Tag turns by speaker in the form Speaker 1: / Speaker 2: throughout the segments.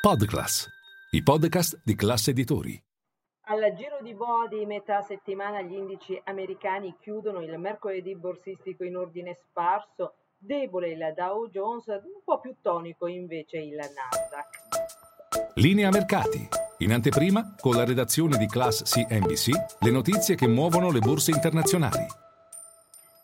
Speaker 1: Podclass, i podcast di classe editori.
Speaker 2: Al giro di boa di metà settimana gli indici americani chiudono il mercoledì borsistico in ordine sparso, debole il Dow Jones, un po' più tonico invece il Nasdaq.
Speaker 1: Linea mercati. In anteprima, con la redazione di Class CNBC, le notizie che muovono le borse internazionali.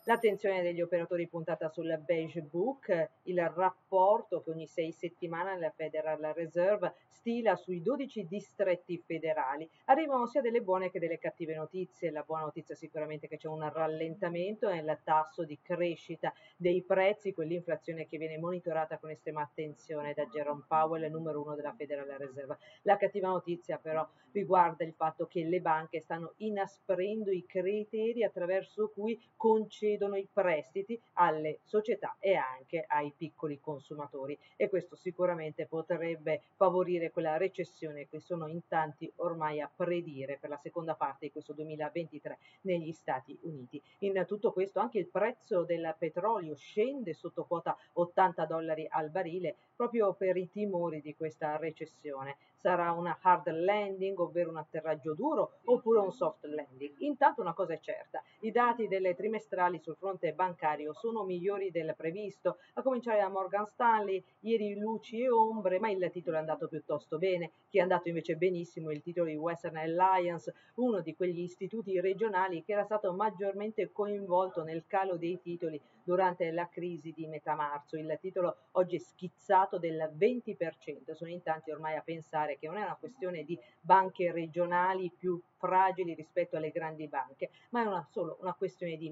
Speaker 2: L'attenzione degli operatori puntata sul Beige Book, il rapporto che ogni sei settimane la Federal Reserve stila sui 12 distretti federali. Arrivano sia delle buone che delle cattive notizie. La buona notizia è sicuramente che c'è un rallentamento nel tasso di crescita dei prezzi, quell'inflazione che viene monitorata con estrema attenzione da Jerome Powell, numero uno della Federal Reserve. La cattiva notizia però riguarda il fatto che le banche stanno inasprendo i criteri attraverso cui concedono concedono i prestiti alle società e anche ai piccoli consumatori e questo sicuramente potrebbe favorire quella recessione che sono in tanti ormai a predire per la seconda parte di questo 2023 negli Stati Uniti. In tutto questo anche il prezzo del petrolio scende sotto quota 80 dollari al barile proprio per i timori di questa recessione. Sarà una hard landing, ovvero un atterraggio duro, oppure un soft landing. Intanto una cosa è certa, i dati delle trimestrali sul fronte bancario sono migliori del previsto, a cominciare da Morgan Stanley, ieri luci e ombre, ma il titolo è andato piuttosto bene, chi è andato invece benissimo il titolo di Western Alliance, uno di quegli istituti regionali che era stato maggiormente coinvolto nel calo dei titoli durante la crisi di metà marzo. Il titolo oggi è schizzato del 20%, sono in tanti ormai a pensare che non è una questione di banche regionali più fragili rispetto alle grandi banche, ma è una, solo una questione di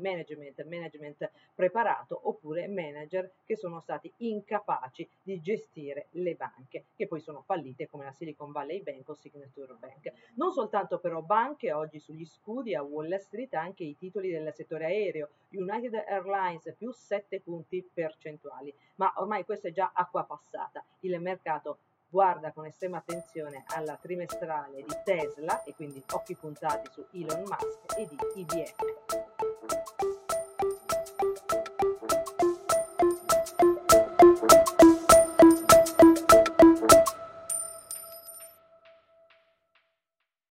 Speaker 2: management, management preparato oppure manager che sono stati incapaci di gestire le banche, che poi sono fallite come la Silicon Valley Bank o Signature Bank. Non soltanto però banche, oggi sugli scudi a Wall Street anche i titoli del settore aereo, United Airlines più 7 punti percentuali, ma ormai questa è già acqua passata, il mercato guarda con estrema attenzione alla trimestrale di Tesla e quindi occhi puntati su Elon Musk e di IBM.